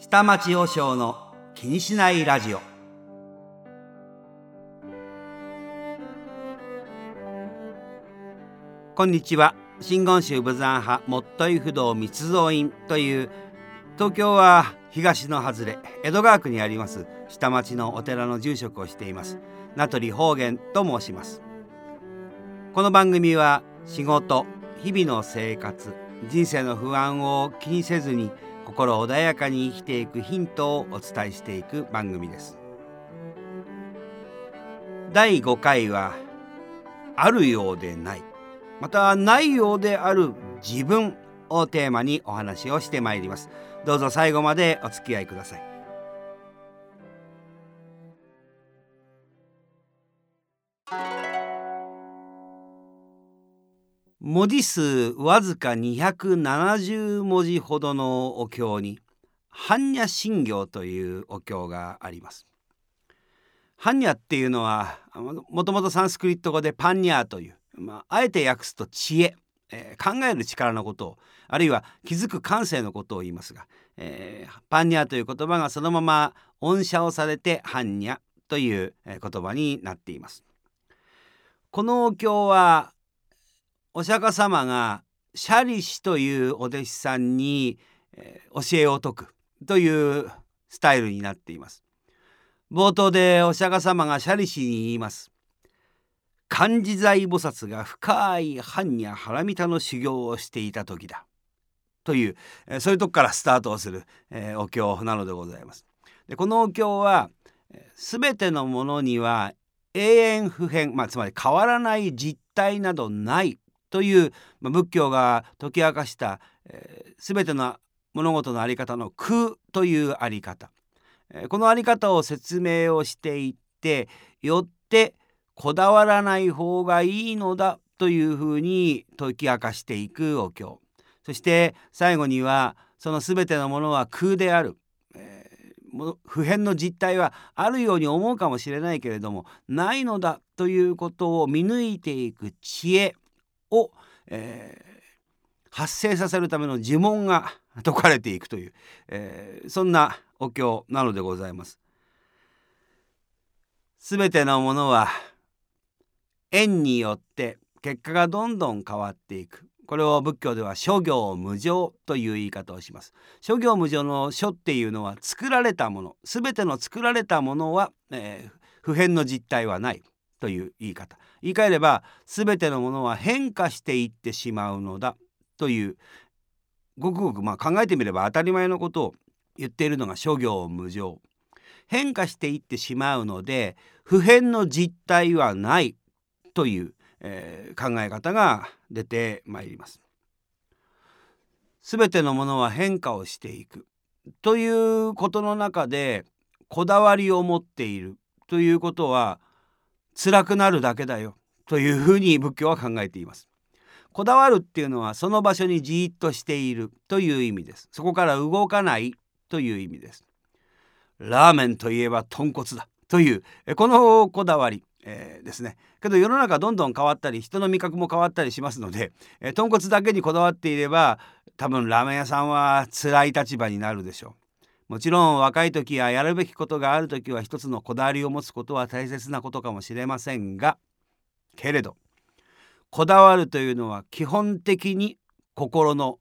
下町和尚の気にしないラジオ。こんにちは。真言宗武山派もっとい不動密造院という東京は東の外れ江戸川区にあります下町のお寺の住職をしています名取方言と申します。この番組は仕事日々の生活人生の不安を気にせずに心穏やかに生きていくヒントをお伝えしていく番組です。第5回はあるようでない。またないようである自分をテーマにお話をしてまいります。どうぞ最後までお付き合いください。文字数わずか270文字ほどのお経に般若心経というお経があります。般若っていうのはもともとサンスクリット語でパンニャーという、まあ、あえて訳すと知恵、えー、考える力のことをあるいは気づく感性のことを言いますが、えー、パンニャーという言葉がそのまま音写をされて般若という言葉になっています。このお経はお釈迦様がシャリシというお弟子さんに、えー、教えを説くというスタイルになっています。冒頭でお釈迦様がシャリシに言います。漢字財菩薩が深い般若ハラミタの修行をしていた時だという、えー、そういうとこからスタートをする、えー、お経なのでございます。でこのお経は全てのものには永遠不変、まあ、つまり変わらない実体などないという、仏教が解き明かした、えー、全ての物事の在り方の空という在り方、えー、この在り方を説明をしていってよってこだわらない方がいいのだというふうに解き明かしていくお経。そして最後にはその全てのものは空である、えー、普遍の実態はあるように思うかもしれないけれどもないのだということを見抜いていく知恵。を、えー、発生させるための呪文が解かれていくという、えー、そんなお経なのでございます。すべてのものは縁によって結果がどんどん変わっていく。これを仏教では諸行無常という言い方をします。諸行無常の諸っていうのは作られたもの。すべての作られたものは、えー、普遍の実態はない。という言い方言い換えれば全てのものは変化していってしまうのだというごくごくまあ考えてみれば当たり前のことを言っているのが諸行無常変化していってしまうので普遍の実態はないという、えー、考え方が出てまいります。全てのものは変化をしていくということの中でこだわりを持っているということは辛くなるだけだよというふうに仏教は考えています。こだわるっていうのはその場所にじーっとしているという意味です。そこから動かないという意味です。ラーメンといえば豚骨だというこのこだわり、えー、ですね。けど世の中どんどん変わったり人の味覚も変わったりしますので、えー、豚骨だけにこだわっていれば多分ラーメン屋さんは辛い立場になるでしょう。もちろん若い時ややるべきことがある時は一つのこだわりを持つことは大切なことかもしれませんがけれどこだわるというのは基本的に心の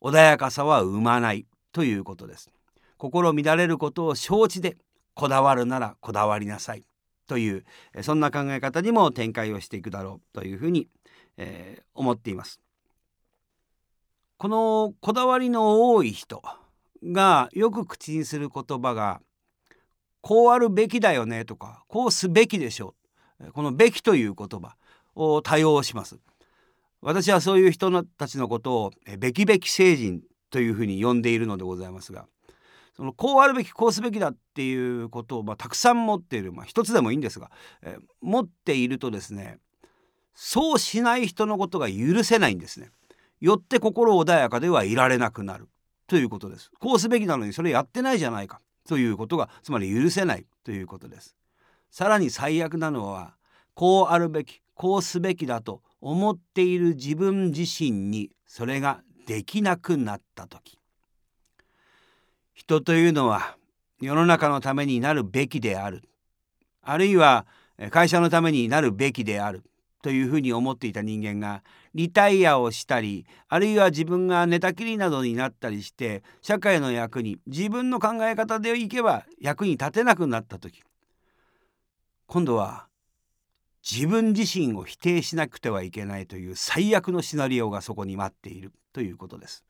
穏やかさは生まないということです。心乱れることを承知でこだわるならこだわりなさいというそんな考え方にも展開をしていくだろうというふうに、えー、思っています。このこだわりの多い人がよく口にする言葉がこうあるべきだよねとかこうすべきでしょうこのべきという言葉を多用します私はそういう人たちのことをべきべき成人というふうに呼んでいるのでございますがそのこうあるべきこうすべきだっていうことを、まあ、たくさん持っている、まあ、一つでもいいんですが、え持っているとですねそうしない人のことが許せないんですね。よって心穏やかではいられなくなる。ということです。こうすべきなのにそれやってないじゃないか。ということがつまり許せないということです。さらに最悪なのはこうあるべきこうすべきだと思っている自分自身にそれができなくなった時。人というのは世の中のためになるべきである。あるいは会社のためになるべきである。というふうに思っていた人間がリタイアをしたりあるいは自分が寝たきりなどになったりして社会の役に自分の考え方でいけば役に立てなくなった時今度は自分自身を否定しなくてはいけないという最悪のシナリオがそこに待っているということです。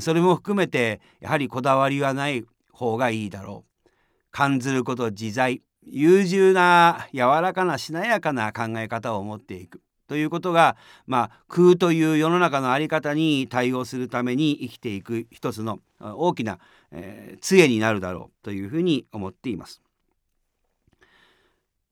それも含めてやはりこだわりはない方がいいだろう。感ずること自在優柔な柔らかなしなやかな考え方を持っていくということが、まあ、空という世の中の在り方に対応するために生きていく一つの大きな、えー、杖になるだろうというふうに思っています。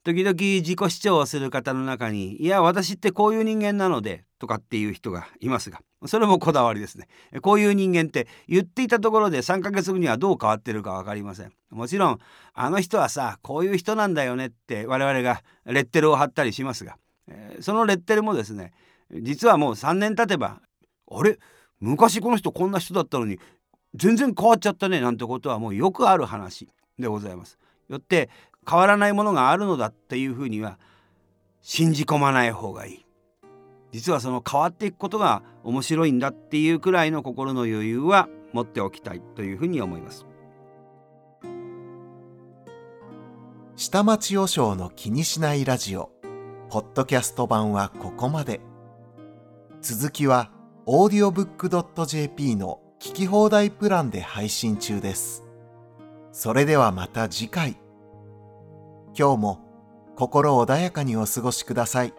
時々自己主張をする方の中に「いや私ってこういう人間なので」とかっていう人がいますがそれもこだわりですねこういう人間って言っていたところで3ヶ月後にはどう変わってるか分かりませんもちろんあの人はさこういう人なんだよねって我々がレッテルを貼ったりしますが、えー、そのレッテルもですね実はもう3年経てばあれ？昔この人こんな人だったのに全然変わっちゃったねなんてことはもうよくある話でございます。よって変わらないものがあるのだっていうふうには信じ込まない方がいい。実はその変わっていくことが面白いんだっていうくらいの心の余裕は持っておきたいというふうに思います。下町和尚の気にしないラジオ。ポッドキャスト版はここまで。続きは audiobook.jp の聞き放題プランで配信中です。それではまた次回。今日も心穏やかにお過ごしください。